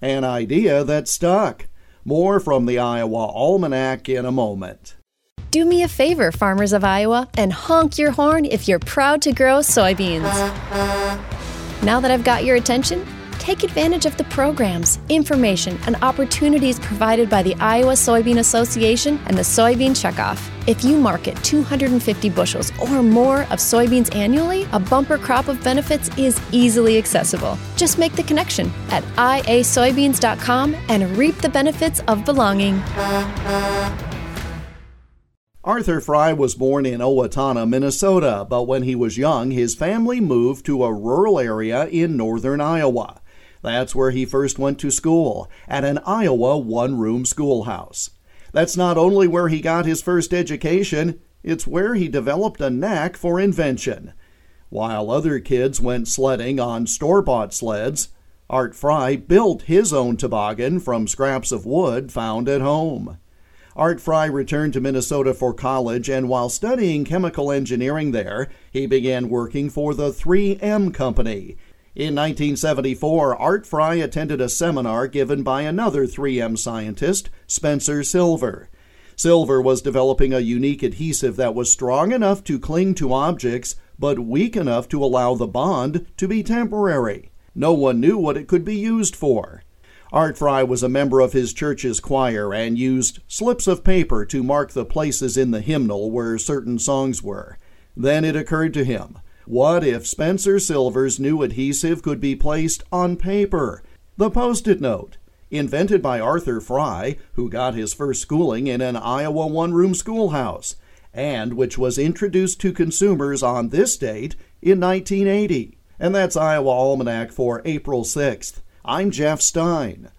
An idea that stuck. More from the Iowa Almanac in a moment. Do me a favor, farmers of Iowa, and honk your horn if you're proud to grow soybeans. Now that I've got your attention, take advantage of the programs, information, and opportunities provided by the Iowa Soybean Association and the Soybean Checkoff. If you market 250 bushels or more of soybeans annually, a bumper crop of benefits is easily accessible. Just make the connection at iasoybeans.com and reap the benefits of belonging. Arthur Fry was born in Owatonna, Minnesota, but when he was young, his family moved to a rural area in northern Iowa. That's where he first went to school, at an Iowa one room schoolhouse. That's not only where he got his first education, it's where he developed a knack for invention. While other kids went sledding on store bought sleds, Art Fry built his own toboggan from scraps of wood found at home. Art Fry returned to Minnesota for college, and while studying chemical engineering there, he began working for the 3M Company. In 1974, Art Fry attended a seminar given by another 3M scientist, Spencer Silver. Silver was developing a unique adhesive that was strong enough to cling to objects, but weak enough to allow the bond to be temporary. No one knew what it could be used for. Art Fry was a member of his church's choir and used slips of paper to mark the places in the hymnal where certain songs were. Then it occurred to him what if Spencer Silver's new adhesive could be placed on paper? The Post it note, invented by Arthur Fry, who got his first schooling in an Iowa one room schoolhouse, and which was introduced to consumers on this date in 1980. And that's Iowa Almanac for April 6th. I'm Jeff Stein.